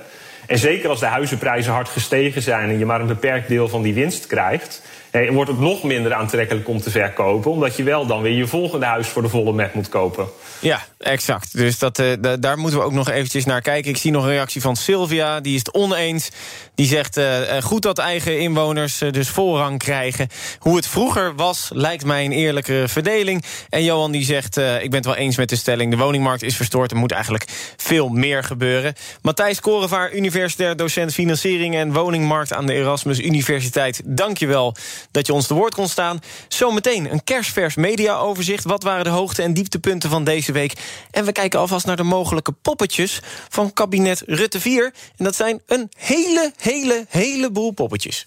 En zeker als de huizenprijzen hard gestegen zijn en je maar een beperkt deel van die winst krijgt, eh, wordt het nog minder aantrekkelijk om te verkopen. Omdat je wel dan weer je volgende huis voor de volle met moet kopen. Ja, exact. Dus dat, uh, daar moeten we ook nog eventjes naar kijken. Ik zie nog een reactie van Sylvia, die is het oneens. Die zegt uh, goed dat eigen inwoners dus voorrang krijgen. Hoe het vroeger was, lijkt mij een eerlijkere verdeling. En Johan die zegt, ik ben het wel eens met de stelling... de woningmarkt is verstoord, er moet eigenlijk veel meer gebeuren. Matthijs Korevaar, universitair docent financiering en woningmarkt... aan de Erasmus Universiteit, dank je wel dat je ons te woord kon staan. Zometeen een kerstvers mediaoverzicht. Wat waren de hoogte- en dieptepunten van deze week? En we kijken alvast naar de mogelijke poppetjes van kabinet Rutte 4. En dat zijn een hele, hele, heleboel poppetjes.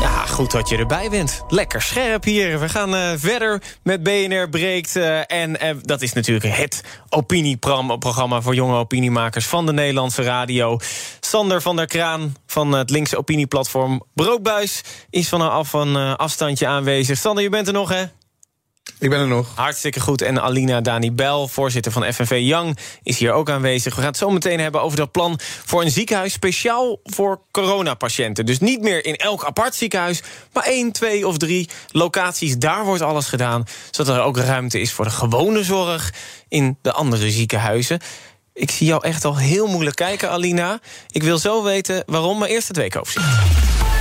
Ja, goed dat je erbij bent. Lekker scherp hier. We gaan uh, verder met BNR Breekt. Uh, en uh, dat is natuurlijk het opinieprogramma voor jonge opiniemakers van de Nederlandse radio. Sander van der Kraan van het linkse opinieplatform Broodbuis is vanaf een afstandje aanwezig. Sander, je bent er nog, hè? Ik ben er nog. Hartstikke goed. En Alina Dani Bel, voorzitter van FNV Young, is hier ook aanwezig. We gaan het zo meteen hebben over dat plan voor een ziekenhuis speciaal voor coronapatiënten. Dus niet meer in elk apart ziekenhuis, maar één, twee of drie locaties. Daar wordt alles gedaan, zodat er ook ruimte is voor de gewone zorg in de andere ziekenhuizen. Ik zie jou echt al heel moeilijk kijken, Alina. Ik wil zo weten waarom, maar eerst het weekoverzicht.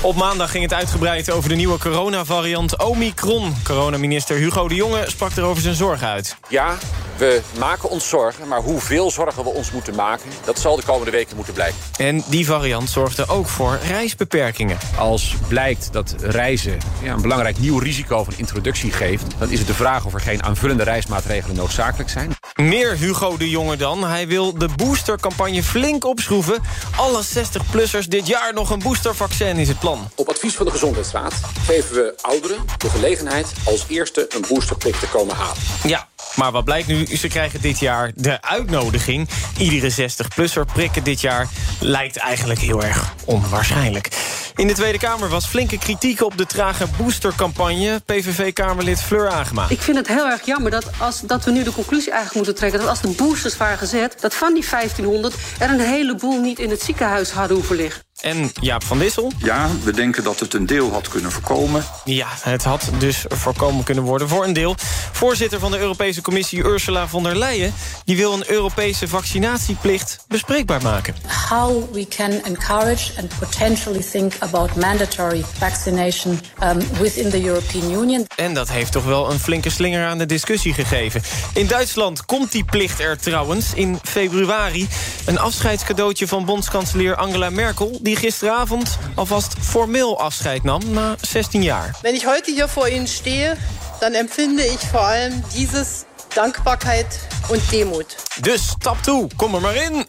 Op maandag ging het uitgebreid over de nieuwe coronavariant Omicron. Coronaminister Hugo de Jonge sprak er over zijn zorgen uit. Ja, we maken ons zorgen, maar hoeveel zorgen we ons moeten maken... dat zal de komende weken moeten blijken. En die variant zorgde ook voor reisbeperkingen. Als blijkt dat reizen ja, een belangrijk nieuw risico van introductie geeft... dan is het de vraag of er geen aanvullende reismaatregelen noodzakelijk zijn. Meer Hugo de Jonge dan. Hij wil de boostercampagne flink opschroeven. Alle 60-plussers dit jaar nog een boostervaccin is het plan. Op advies van de Gezondheidsraad geven we ouderen de gelegenheid... als eerste een boosterprik te komen halen. Ja, maar wat blijkt nu? Ze krijgen dit jaar de uitnodiging. Iedere 60-plusser prikken dit jaar lijkt eigenlijk heel erg onwaarschijnlijk. In de Tweede Kamer was flinke kritiek op de trage boostercampagne. PVV-Kamerlid Fleur Agema. Ik vind het heel erg jammer dat, als, dat we nu de conclusie eigenlijk moeten trekken... dat als de boosters waren gezet, dat van die 1500... er een heleboel niet in het ziekenhuis hadden hoeven. En Jaap van Dissel? Ja, we denken dat het een deel had kunnen voorkomen. Ja, het had dus voorkomen kunnen worden voor een deel. Voorzitter van de Europese Commissie Ursula von der Leyen... die wil een Europese vaccinatieplicht bespreekbaar maken. How we can encourage and potentially think about mandatory vaccination um, within the European Union. En dat heeft toch wel een flinke slinger aan de discussie gegeven. In Duitsland komt die plicht er trouwens in februari. Een afscheidscadeautje van bondskanselier Angela Merkel... die gisteravond alvast formeel afscheid nam na 16 jaar. Wenn ich heute hier vor Ihnen stehe, dann empfinde ich vor allem dieses Dankbarkeit und Demut. Dus stap toe, kom er maar in.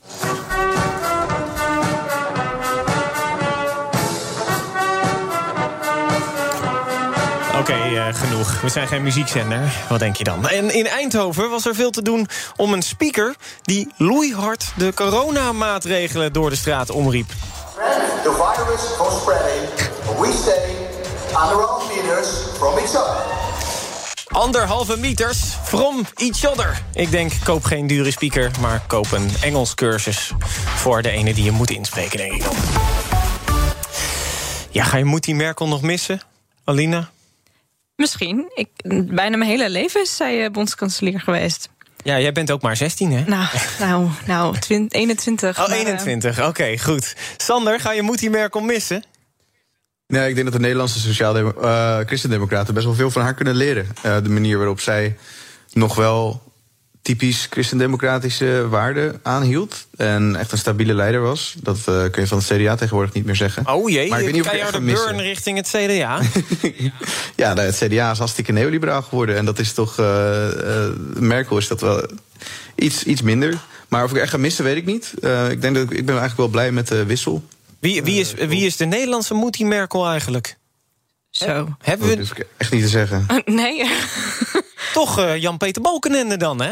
Oké, okay, uh, genoeg. We zijn geen muziekzender. Wat denk je dan? En in Eindhoven was er veel te doen om een speaker... die loeihard de coronamaatregelen door de straat omriep. The virus from spreading, we stay under our meters from each other. Anderhalve meters from each other. Ik denk, koop geen dure speaker, maar koop een Engels cursus... voor de ene die je moet inspreken, denk ik dan. Ja, ga je Moetie Merkel nog missen, Alina? Misschien. Ik, bijna mijn hele leven is zij uh, bondskanselier geweest. Ja, jij bent ook maar 16, hè? Nou, nou, nou 20, 21. Oh, 21, oké, okay, goed. Sander, ga je Moetie Merkel missen? Nee, ik denk dat de Nederlandse sociaal uh, christendemocraten best wel veel van haar kunnen leren. Uh, de manier waarop zij nog wel typisch christendemocratische waarden aanhield. En echt een stabiele leider was. Dat uh, kun je van het CDA tegenwoordig niet meer zeggen. Oh jee, maar ik weet niet of ik de burn richting het CDA. ja, nou, het CDA is hartstikke neoliberaal geworden. En dat is toch... Uh, uh, Merkel is dat wel iets, iets minder. Maar of ik echt ga missen, weet ik niet. ik denk dat ik, ik ben eigenlijk wel blij met de wissel. Wie, wie, is, wie is de Nederlandse Moetie Merkel eigenlijk? Zo. Hebben we... Dat durf ik echt niet te zeggen. Nee. Toch uh, Jan-Peter Balkenende dan, hè?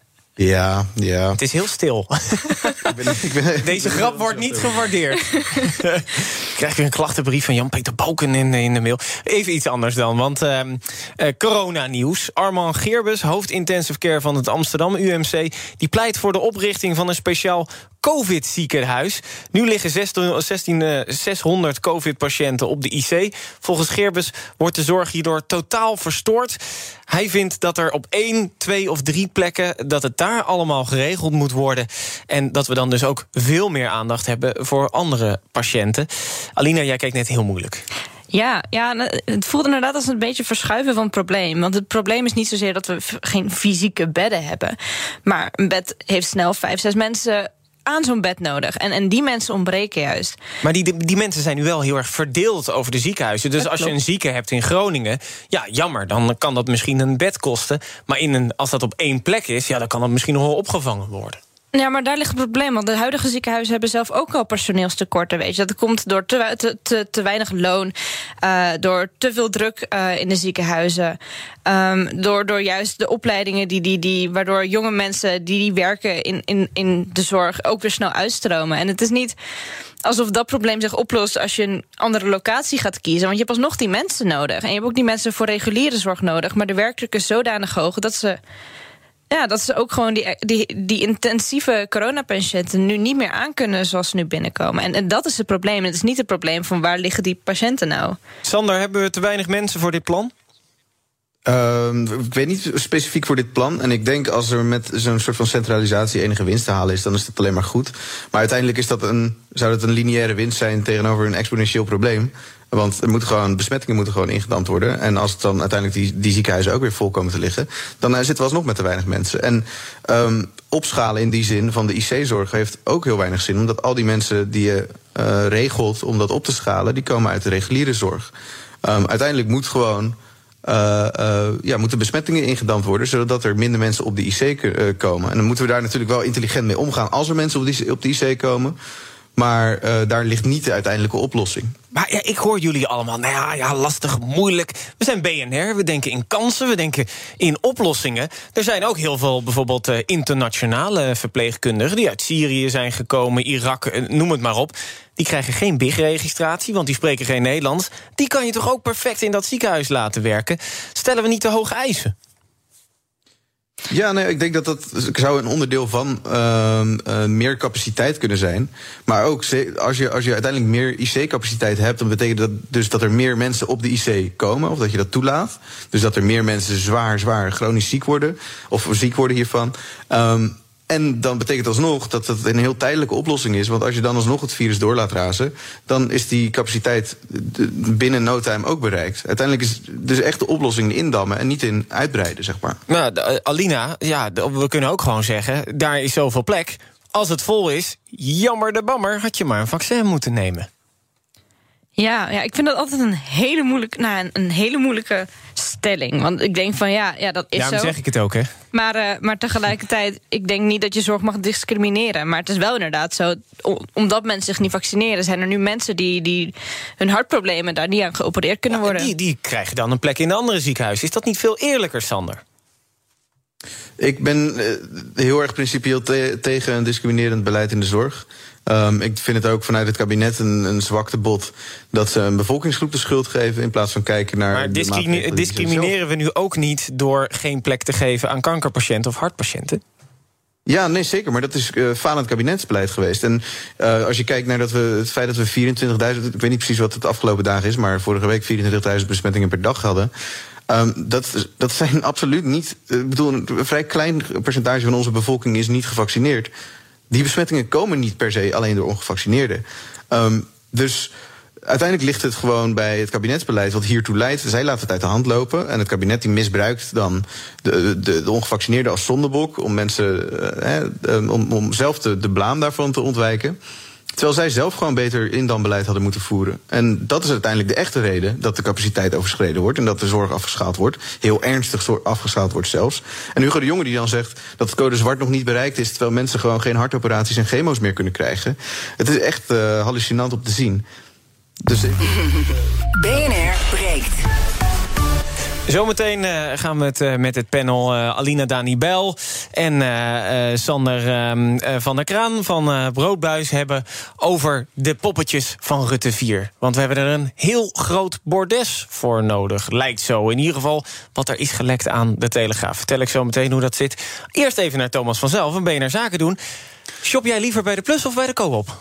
Ja, ja. Het is heel stil. ik ben, ik ben, Deze grap wordt niet gewaardeerd. Krijg je een klachtenbrief van Jan-Peter Balken in, in, de mail. Even iets anders dan, want uh, uh, coronanieuws. Armand Geerbus, hoofd intensive care van het Amsterdam UMC... die pleit voor de oprichting van een speciaal COVID-ziekenhuis. Nu liggen 16, 16, 600 COVID-patiënten op de IC. Volgens Geerbus wordt de zorg hierdoor totaal verstoord. Hij vindt dat er op één, twee of drie plekken... dat het daar allemaal geregeld moet worden. En dat we dan dus ook veel meer aandacht hebben... voor andere patiënten. Alina, jij kijkt net heel moeilijk. Ja, ja, het voelt inderdaad als een beetje verschuiven van het probleem. Want het probleem is niet zozeer dat we geen fysieke bedden hebben. Maar een bed heeft snel vijf, zes mensen aan zo'n bed nodig. En, en die mensen ontbreken juist. Maar die, die mensen zijn nu wel heel erg verdeeld over de ziekenhuizen. Dus als je een zieke hebt in Groningen, ja, jammer, dan kan dat misschien een bed kosten. Maar in een, als dat op één plek is, ja, dan kan dat misschien nog wel opgevangen worden. Ja, maar daar ligt het probleem. Want de huidige ziekenhuizen hebben zelf ook al personeelstekorten. Weet je. Dat komt door te, te, te, te weinig loon, uh, door te veel druk uh, in de ziekenhuizen. Um, door, door juist de opleidingen die, die, die, waardoor jonge mensen die, die werken in, in, in de zorg ook weer snel uitstromen. En het is niet alsof dat probleem zich oplost als je een andere locatie gaat kiezen. Want je hebt alsnog die mensen nodig. En je hebt ook die mensen voor reguliere zorg nodig. Maar de werkdruk is zodanig hoog dat ze ja, dat ze ook gewoon die, die, die intensieve coronapatiënten nu niet meer aankunnen zoals ze nu binnenkomen. En, en dat is het probleem. Het is niet het probleem van waar liggen die patiënten nou. Sander, hebben we te weinig mensen voor dit plan? Uh, ik weet niet specifiek voor dit plan. En ik denk als er met zo'n soort van centralisatie enige winst te halen is, dan is dat alleen maar goed. Maar uiteindelijk is dat een, zou dat een lineaire winst zijn tegenover een exponentieel probleem. Want er moeten gewoon, besmettingen moeten gewoon ingedampt worden. En als het dan uiteindelijk die, die ziekenhuizen ook weer vol komen te liggen, dan uh, zitten we alsnog met te weinig mensen. En um, opschalen in die zin van de IC-zorg heeft ook heel weinig zin. Omdat al die mensen die je uh, regelt om dat op te schalen, die komen uit de reguliere zorg. Um, uiteindelijk moet gewoon. Uh, uh, ja, moeten besmettingen ingedampt worden, zodat er minder mensen op de IC komen. En dan moeten we daar natuurlijk wel intelligent mee omgaan als er mensen op, die, op de IC komen. Maar uh, daar ligt niet de uiteindelijke oplossing. Maar ja, ik hoor jullie allemaal, nou ja, ja, lastig, moeilijk. We zijn BNR, we denken in kansen, we denken in oplossingen. Er zijn ook heel veel bijvoorbeeld uh, internationale verpleegkundigen... die uit Syrië zijn gekomen, Irak, noem het maar op. Die krijgen geen BIG-registratie, want die spreken geen Nederlands. Die kan je toch ook perfect in dat ziekenhuis laten werken? Stellen we niet te hoge eisen? Ja, nee, ik denk dat dat zou een onderdeel van uh, meer capaciteit kunnen zijn. Maar ook als je, als je uiteindelijk meer IC-capaciteit hebt, dan betekent dat dus dat er meer mensen op de IC komen, of dat je dat toelaat. Dus dat er meer mensen zwaar, zwaar chronisch ziek worden, of ziek worden hiervan. Um, en dan betekent alsnog dat het een heel tijdelijke oplossing is. Want als je dan alsnog het virus door laat razen, dan is die capaciteit binnen no time ook bereikt. Uiteindelijk is dus echt de oplossing indammen en niet in uitbreiden, zeg maar. Nou, de, Alina, ja, we kunnen ook gewoon zeggen: daar is zoveel plek. Als het vol is, jammer de bammer, had je maar een vaccin moeten nemen. Ja, ja, ik vind dat altijd een hele moeilijke, nou, een hele moeilijke stelling. Want ik denk van ja, ja dat is ja, zo. Ja, zeg ik het ook, hè? Maar, uh, maar tegelijkertijd, ik denk niet dat je zorg mag discrimineren. Maar het is wel inderdaad zo, omdat mensen zich niet vaccineren... zijn er nu mensen die, die hun hartproblemen daar niet aan geopereerd kunnen ja, worden. Die, die krijgen dan een plek in een andere ziekenhuis. Is dat niet veel eerlijker, Sander? Ik ben uh, heel erg principieel te tegen een discriminerend beleid in de zorg. Um, ik vind het ook vanuit het kabinet een, een zwakte bot dat ze een bevolkingsgroep de schuld geven in plaats van kijken naar. Maar discrimine discrimineren we nu ook niet door geen plek te geven aan kankerpatiënten of hartpatiënten? Ja, nee, zeker. Maar dat is uh, falend kabinetsbeleid geweest. En uh, als je kijkt naar dat we, het feit dat we 24.000... ik weet niet precies wat het afgelopen dagen is... maar vorige week 24.000 besmettingen per dag hadden... Um, dat, dat zijn absoluut niet... Ik bedoel, een vrij klein percentage van onze bevolking is niet gevaccineerd. Die besmettingen komen niet per se alleen door ongevaccineerden. Um, dus uiteindelijk ligt het gewoon bij het kabinetsbeleid wat hiertoe leidt. Zij laten het uit de hand lopen. En het kabinet die misbruikt dan de, de, de ongevaccineerden als zondebok... om mensen uh, om, om zelf de, de blaam daarvan te ontwijken. Terwijl zij zelf gewoon beter in dan beleid hadden moeten voeren. En dat is uiteindelijk de echte reden dat de capaciteit overschreden wordt. En dat de zorg afgeschaald wordt. Heel ernstig afgeschaald wordt zelfs. En Hugo de Jonge die dan zegt dat het code zwart nog niet bereikt is. Terwijl mensen gewoon geen hartoperaties en chemo's meer kunnen krijgen. Het is echt uh, hallucinant om te zien. Dus. BNR breekt. Zometeen uh, gaan we het uh, met het panel uh, Alina Danibel en Sander ehm, van der Kraan van Broodbuis hebben over de poppetjes van Rutte 4. Want we hebben er een heel groot bordes voor nodig, lijkt zo. In ieder geval wat er is gelekt aan de Telegraaf. Vertel ik zo meteen hoe dat zit. Eerst even naar Thomas vanzelf, een BNR Zaken doen. Shop jij liever bij de Plus of bij de Coop?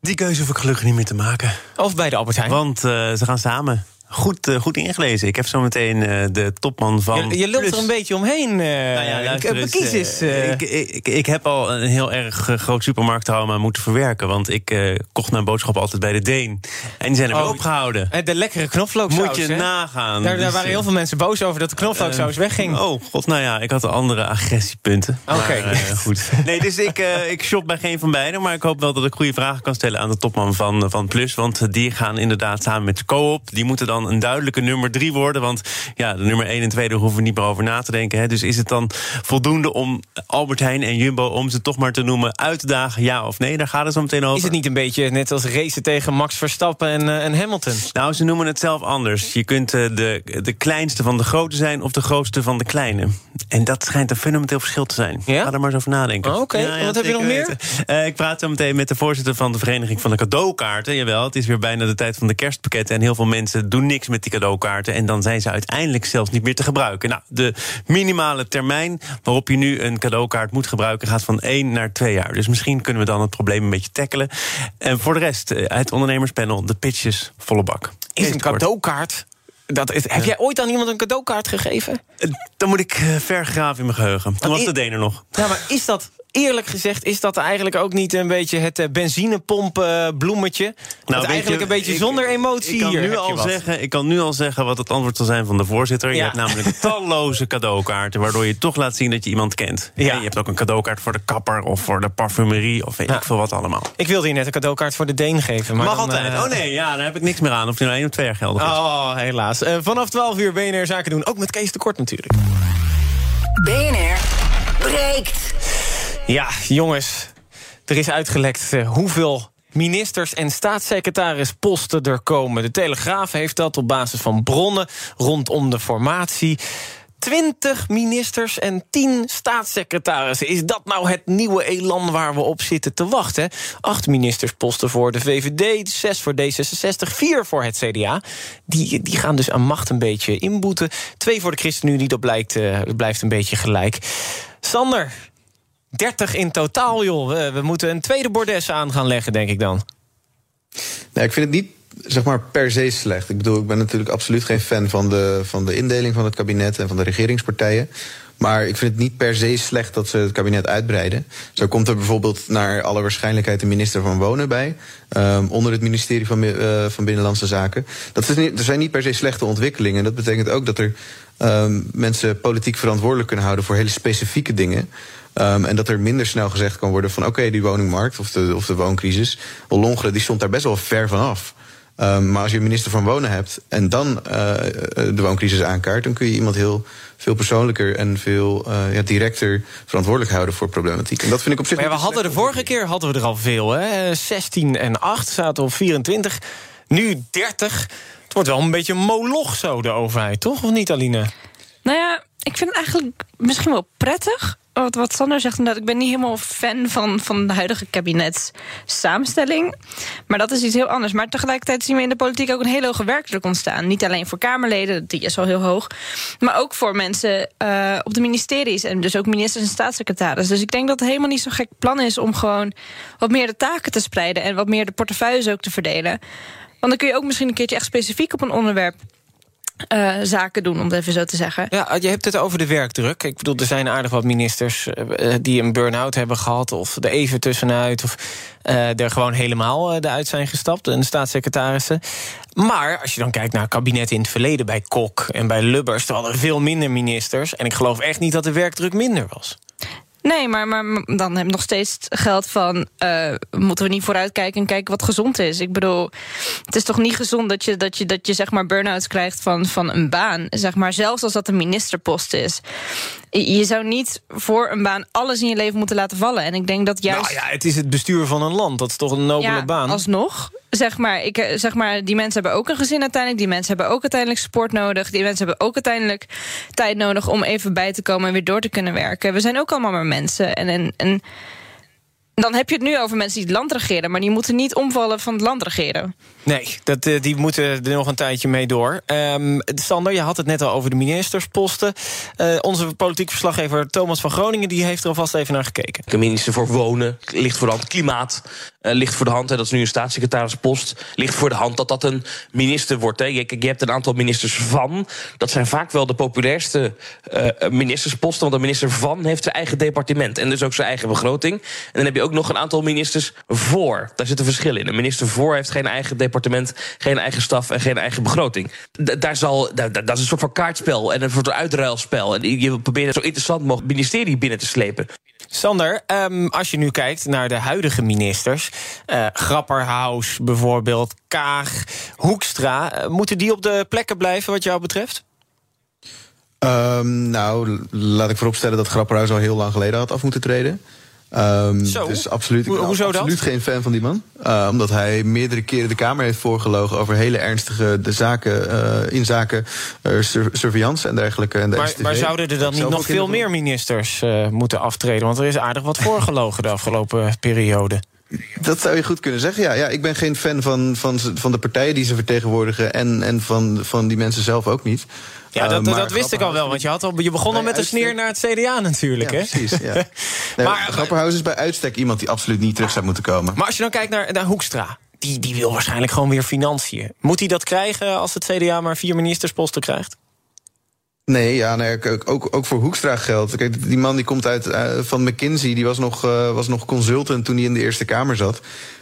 Die keuze hoef ik gelukkig niet meer te maken. Of bij de Albert Heijn? Want ze gaan samen goed, uh, goed ingelezen. Ik heb zo meteen uh, de topman van. Je, je lult er een beetje omheen. Uh, nou ja, luister eens, kies eens. Ik, ik, ik, heb al een heel erg groot supermarkttrauma moeten verwerken. Want ik kocht mijn boodschappen altijd bij de Deen. En die zijn er oh, opgehouden. De lekkere knoflooksaus. Moet je nagaan. Daar, daar dus, waren heel veel mensen boos over dat de knoflooksaus wegging. Oh god, nou ja, ik had andere agressiepunten. Oké. Okay. goed. Nee, dus ik, ik shop bij geen van beiden. Maar ik hoop wel dat ik goede vragen kan stellen aan de topman van, van Plus. Want die gaan inderdaad samen met de co-op. Die moeten dan een duidelijke nummer drie worden. Want ja, de nummer 1 en 2, daar hoeven we niet meer over na te denken. Hè. Dus is het dan voldoende om Albert Heijn en Jumbo, om ze toch maar te noemen, uit te dagen? Ja of nee? Daar gaat het zo meteen over. Is het niet een beetje net als racen tegen Max Verstappen en, uh, en Hamilton? Nou, ze noemen het zelf anders. Je kunt uh, de, de kleinste van de grote zijn of de grootste van de kleine. En dat schijnt een fundamenteel verschil te zijn. Ja? Ga er maar eens over nadenken. Oh, Oké, okay. ja, wat heb je nog meer? Uh, ik praat zo meteen met de voorzitter van de Vereniging van de Cadeaukaarten. Jawel, het is weer bijna de tijd van de kerstpakketten. En heel veel mensen doen niks met die cadeaukaarten. En dan zijn ze uiteindelijk zelfs niet meer te gebruiken. Nou, de minimale termijn waarop je nu een cadeaukaart moet gebruiken... gaat van één naar twee jaar. Dus misschien kunnen we dan het probleem een beetje tackelen. En voor de rest, eh, het ondernemerspanel, de pitches, volle bak. Is een cadeaukaart... Dat is, heb jij ooit aan iemand een cadeaukaart gegeven? Eh, dan moet ik eh, ver graven in mijn geheugen. Toen was de Denen nog. Ja, maar is dat eerlijk gezegd is dat eigenlijk ook niet een beetje het uh, benzinepomp uh, bloemetje. Nou, eigenlijk een beetje ik, zonder emotie ik kan hier. Nu al zeggen, ik kan nu al zeggen wat het antwoord zal zijn van de voorzitter. Ja. Je hebt namelijk talloze cadeaukaarten... waardoor je toch laat zien dat je iemand kent. Ja. je hebt ook een cadeaukaart voor de kapper of voor de parfumerie... of weet ik veel wat allemaal. Ik wilde je net een cadeaukaart voor de Deen geven. Maar Mag dan, altijd. Uh, oh nee, ja, daar heb ik niks meer aan. Of die nou één of twee jaar geldig is. Oh, helaas. vanaf 12 uur BNR Zaken doen. Ook met Kees Tekort natuurlijk. BNR breekt. Ja, jongens, er is uitgelekt uh, hoeveel ministers en staatssecretarisposten er komen. De Telegraaf heeft dat op basis van bronnen rondom de formatie. 20 ministers en 10 staatssecretarissen. Is dat nou het nieuwe elan waar we op zitten te wachten? Acht ministersposten voor de VVD, zes voor D66, vier voor het CDA. Die, die gaan dus aan macht een beetje inboeten. Twee voor de ChristenUnie, dat blijkt, uh, blijft een beetje gelijk. Sander, 30 in totaal, joh. We, moeten een tweede bordes aan gaan leggen, denk ik dan. Nee, ik vind het niet zeg maar per se slecht. Ik bedoel, ik ben natuurlijk absoluut geen fan van de, van de indeling van het kabinet en van de regeringspartijen. Maar ik vind het niet per se slecht dat ze het kabinet uitbreiden. Zo komt er bijvoorbeeld naar alle waarschijnlijkheid een minister van Wonen bij. Um, onder het ministerie van, uh, van Binnenlandse Zaken. Dat is niet, er zijn niet per se slechte ontwikkelingen. Dat betekent ook dat er um, mensen politiek verantwoordelijk kunnen houden voor hele specifieke dingen. Um, en dat er minder snel gezegd kan worden van oké, okay, die woningmarkt of de, of de wooncrisis. Longeren die stond daar best wel ver vanaf. Um, maar als je een minister van Wonen hebt en dan uh, de wooncrisis aankaart, dan kun je iemand heel veel persoonlijker en veel uh, ja, directer verantwoordelijk houden voor problematiek. En dat vind ik op zich. Maar ja, we hadden de vorige keer hadden we er al veel, hè? 16 en 8 zaten op 24, nu 30. Het wordt wel een beetje een moloch zo, de overheid, toch? Of niet, Aline? Nou ja, ik vind het eigenlijk misschien wel prettig wat, wat Sander zegt, inderdaad, ik ben niet helemaal fan van, van de huidige kabinetssamenstelling. Maar dat is iets heel anders. Maar tegelijkertijd zien we in de politiek ook een hele hoge werkdruk ontstaan. Niet alleen voor Kamerleden, die is al heel hoog. Maar ook voor mensen uh, op de ministeries. En dus ook ministers en staatssecretaris. Dus ik denk dat het helemaal niet zo'n gek plan is om gewoon wat meer de taken te spreiden. En wat meer de portefeuilles ook te verdelen. Want dan kun je ook misschien een keertje echt specifiek op een onderwerp uh, zaken doen, om het even zo te zeggen. Ja, je hebt het over de werkdruk. Ik bedoel, er zijn aardig wat ministers uh, die een burn-out hebben gehad... of er even tussenuit, of er gewoon helemaal eruit zijn gestapt. En de staatssecretarissen. Maar als je dan kijkt naar kabinetten in het verleden... bij Kok en bij Lubbers, er hadden veel minder ministers. En ik geloof echt niet dat de werkdruk minder was. Nee, maar, maar dan heb je nog steeds geld van... Uh, moeten we niet vooruitkijken en kijken wat gezond is? Ik bedoel, het is toch niet gezond dat je, dat je, dat je zeg maar burn-outs krijgt van, van een baan. Zeg maar, zelfs als dat een ministerpost is. Je zou niet voor een baan alles in je leven moeten laten vallen. En ik denk dat juist... Nou ja, het is het bestuur van een land. Dat is toch een nobele ja, baan? alsnog. Zeg maar, ik, eh, zeg maar, die mensen hebben ook een gezin uiteindelijk. Die mensen hebben ook uiteindelijk sport nodig. Die mensen hebben ook uiteindelijk tijd nodig om even bij te komen en weer door te kunnen werken. We zijn ook allemaal maar mensen. En, en, en dan heb je het nu over mensen die het land regeren... maar die moeten niet omvallen van het land regeren. Nee, dat, uh, die moeten er nog een tijdje mee door. Um, Sander, je had het net al over de ministersposten. Uh, onze politiek verslaggever Thomas van Groningen... die heeft er alvast even naar gekeken. De minister voor Wonen ligt voor de hand. Klimaat uh, ligt voor de hand. Hè, dat is nu een staatssecretarispost. Ligt voor de hand dat dat een minister wordt. Hè. Je, je hebt een aantal ministers van. Dat zijn vaak wel de populairste ministersposten... want de minister van heeft zijn eigen departement... en dus ook zijn eigen begroting. En dan heb je ook nog een aantal ministers voor. Daar zit een verschil in. Een minister voor heeft geen eigen departement, geen eigen staf en geen eigen begroting. D daar zal, dat is een soort van kaartspel en een soort uitruilspel. En je probeert zo interessant mogelijk ministerie binnen te slepen. Sander, um, als je nu kijkt naar de huidige ministers, uh, Grapperhaus bijvoorbeeld, Kaag, Hoekstra, uh, moeten die op de plekken blijven wat jou betreft? Um, nou, laat ik vooropstellen dat Grapperhaus al heel lang geleden had af moeten treden. Um? Dus absoluut, ik ben hoezo absoluut dat? geen fan van die man. Uh, omdat hij meerdere keren de Kamer heeft voorgelogen over hele ernstige de zaken uh, in zaken uh, sur surveillance en dergelijke. En de maar, zouden er dan niet nog veel meer ministers uh, moeten aftreden? Want er is aardig wat voorgelogen de afgelopen periode. Dat zou je goed kunnen zeggen. Ja, ja ik ben geen fan van, van, van de partijen die ze vertegenwoordigen en, en van, van die mensen zelf ook niet. Ja, dat, maar dat wist ik al wel, want je, had al, je begon al met een sneer naar het CDA natuurlijk. Ja, hè? precies. Ja. Nee, Maar- Grapperhaus is bij uitstek iemand die absoluut niet terug zou moeten komen. Maar als je dan kijkt naar, naar Hoekstra, die, die wil waarschijnlijk gewoon weer financiën. Moet hij dat krijgen als het CDA maar vier ministersposten krijgt? Nee, ja, nee, ook, ook, ook voor Hoekstra geldt. Kijk, die man die komt uit uh, van McKinsey, die was nog, uh, was nog consultant toen hij in de Eerste Kamer zat.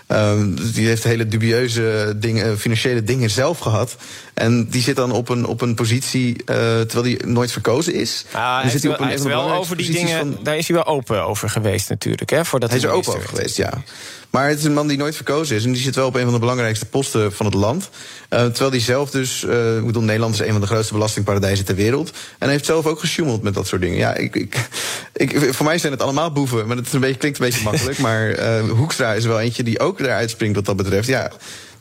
Um, die heeft hele dubieuze dingen, financiële dingen zelf gehad. En die zit dan op een, op een positie, uh, terwijl die nooit verkozen is. Ah, hij zit hij wel, op een, over die dingen, van- daar is hij wel open over geweest natuurlijk. Hè, voordat Hij is er minister over geweest, ja. Maar het is een man die nooit verkozen is. En die zit wel op een van de belangrijkste posten van het land. Uh, terwijl hij zelf dus... Uh, ik bedoel, Nederland is een van de grootste belastingparadijzen ter wereld. En hij heeft zelf ook gesjoemeld met dat soort dingen. Ja, ik, ik, ik, voor mij zijn het allemaal boeven. Maar het is een beetje, klinkt een beetje makkelijk. Maar Hoekstra is wel eentje die ook eruit springt wat dat betreft. Ja,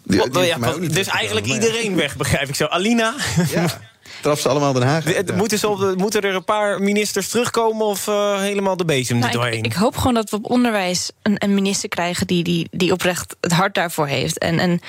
die, die ja, ook dus eigenlijk ja, iedereen weg, begrijp ik zo. Alina, Traf ze allemaal Den Haag. de- moeten, ze op de- moeten er een paar ministers terugkomen of uh, helemaal de bezem er Nou, doorheen? ik, ik hoop gewoon dat we op onderwijs een, een minister krijgen die, die, die oprecht het hart daarvoor heeft. En, en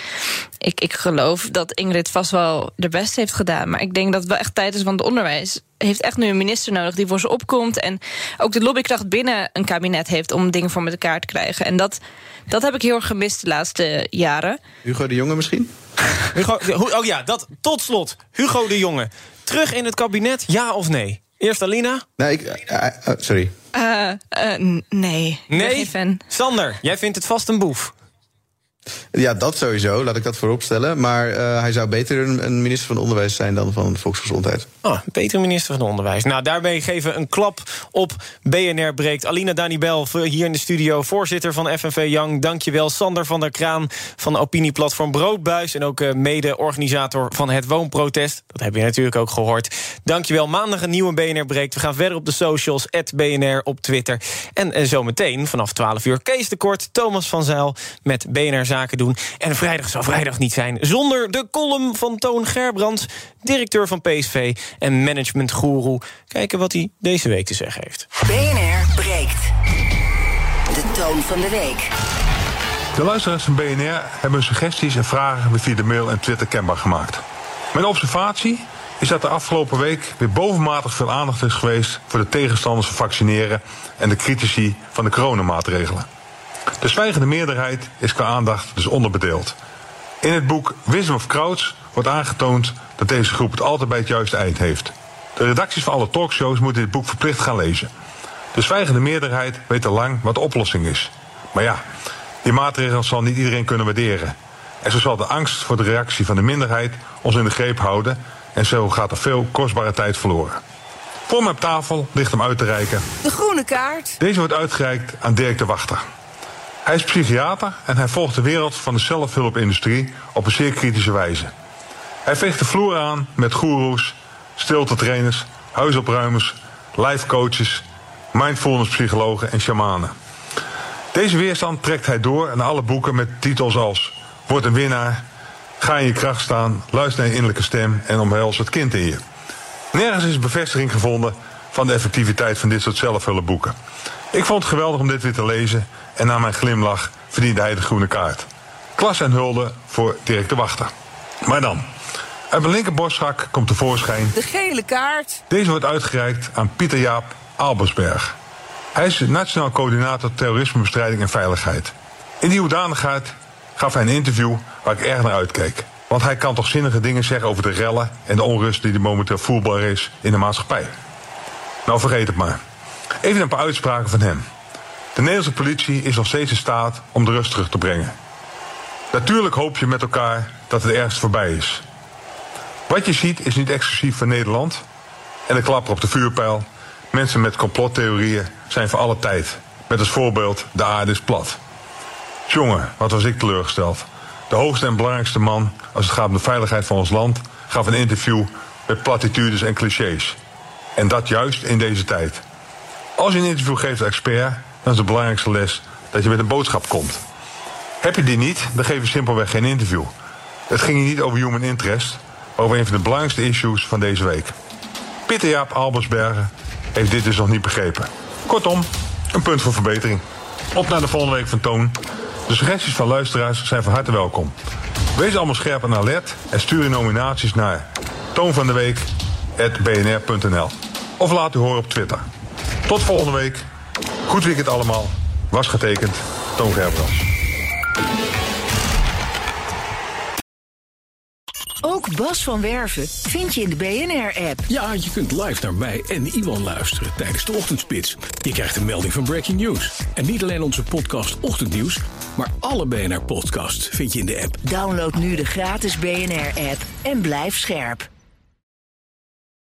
ik, ik geloof dat Ingrid vast wel de best heeft gedaan. Maar ik denk dat het wel echt tijd is, want het onderwijs heeft echt nu een minister nodig die voor ze opkomt. En ook de lobbykracht binnen een kabinet heeft om dingen voor met elkaar te krijgen. En dat, dat heb ik heel erg gemist de laatste jaren. Hugo de Jonge misschien? Hugo, oh ja, dat tot slot. Hugo de Jonge. Terug in het kabinet, ja of nee? Eerst Alina. Nee, ik, sorry. Nee. Ik ben Nee? geen fan. Sander, jij vindt het vast een boef. Ja, dat sowieso, laat ik dat voorop stellen. Maar uh, hij zou beter een, minister van Onderwijs zijn dan van Volksgezondheid. Betere minister van Onderwijs. Nou, daarmee geven een klap op BNR breekt. Alina Danibel hier in de studio, voorzitter van FNV Young. Dankjewel. Sander van der Kraan van opinieplatform Broodbuis... en ook uh, mede-organisator van het woonprotest. Dat heb je natuurlijk ook gehoord. Dankjewel. Maandag een nieuwe BNR breekt. We gaan verder op de socials, BNR op Twitter. En uh, zometeen vanaf 12 uur Kees de Kort, Thomas van Zijl... met BNR Zaken doen. En vrijdag zal vrijdag niet zijn zonder de column van Toon Gerbrands... directeur van PSV en managementgoeroe. Kijken wat hij deze week te zeggen heeft. BNR breekt. De toon van de week. De luisteraars van BNR hebben hun suggesties en vragen via de mail en Twitter kenbaar gemaakt. Mijn observatie is dat de afgelopen week weer bovenmatig veel aandacht is geweest voor de tegenstanders van vaccineren en de critici van de coronamaatregelen. De zwijgende meerderheid is qua aandacht dus onderbedeeld. In het boek Wisdom of Crowds wordt aangetoond dat deze groep het altijd bij het juiste eind heeft. De redacties van alle talkshows moeten dit boek verplicht gaan lezen. De zwijgende meerderheid weet al lang wat de oplossing is. Maar ja, die maatregelen zal niet iedereen kunnen waarderen. En zo zal de angst voor de reactie van de minderheid ons in de greep houden. En zo gaat er veel kostbare tijd verloren. Voor me op tafel ligt hem uit te reiken. De groene kaart. Deze wordt uitgereikt aan Dirk de Wachter. Hij is psychiater en hij volgt de wereld van de zelfhulpindustrie op een zeer kritische wijze. Hij veegt de vloer aan met goeroes, stiltetrainers, huisopruimers, lifecoaches, mindfulnesspsychologen en shamanen. Deze weerstand trekt hij door naar alle boeken met titels als Word een winnaar, Ga in je kracht staan, luister naar je innerlijke stem en omhels het kind in je. Nergens is bevestiging gevonden van de effectiviteit van dit soort zelfhulpboeken. Ik vond het geweldig om dit weer te lezen en na mijn glimlach verdiende hij de groene kaart. Klas en hulde voor Dirk de Wachter. Maar dan, uit mijn linkerborstzak komt tevoorschijn... De gele kaart. Deze wordt uitgereikt aan Pieter Jaap Albersberg. Hij is Nationaal Coördinator Terrorismebestrijding en Veiligheid. In die hoedanigheid gaf hij een interview waar ik erg naar uitkeek. Want hij kan toch zinnige dingen zeggen over de rellen en de onrust die er momenteel voelbaar is in de maatschappij. Nou, vergeet het maar. Even een paar uitspraken van hem. De Nederlandse politie is nog steeds in staat om de rust terug te brengen. Natuurlijk hoop je met elkaar dat het ergst voorbij is. Wat je ziet is niet exclusief van Nederland. En de klapper op de vuurpijl. Mensen met complottheorieën zijn voor alle tijd. Met als voorbeeld de aarde is plat. Jongen, wat was ik teleurgesteld. De hoogste en belangrijkste man als het gaat om de veiligheid van ons land... gaf een interview met platitudes en clichés. En dat juist in deze tijd. Als je een interview geeft als expert, dan is de belangrijkste les dat je met een boodschap komt. Heb je die niet, dan geef je simpelweg geen interview. Het ging hier niet over human interest, maar over een van de belangrijkste issues van deze week. Pieter Jaap Albersbergen heeft dit dus nog niet begrepen. Kortom, een punt voor verbetering. Op naar de volgende week van Toon. De suggesties van luisteraars zijn van harte welkom. Wees allemaal scherp en alert en stuur je nominaties naar toonvandeweek.bnr.nl of laat u horen op Twitter. Tot volgende week. Goed weekend allemaal. Was getekend. Toon Gerbrands. Ook Bas van Werven vind je in de BNR-app. Ja, je kunt live naar mij en Iwan luisteren tijdens de ochtendspits. Je krijgt een melding van Breaking News. En niet alleen onze podcast Ochtendnieuws, maar alle BNR-podcasts vind je in de app. Download nu de gratis BNR-app en blijf scherp.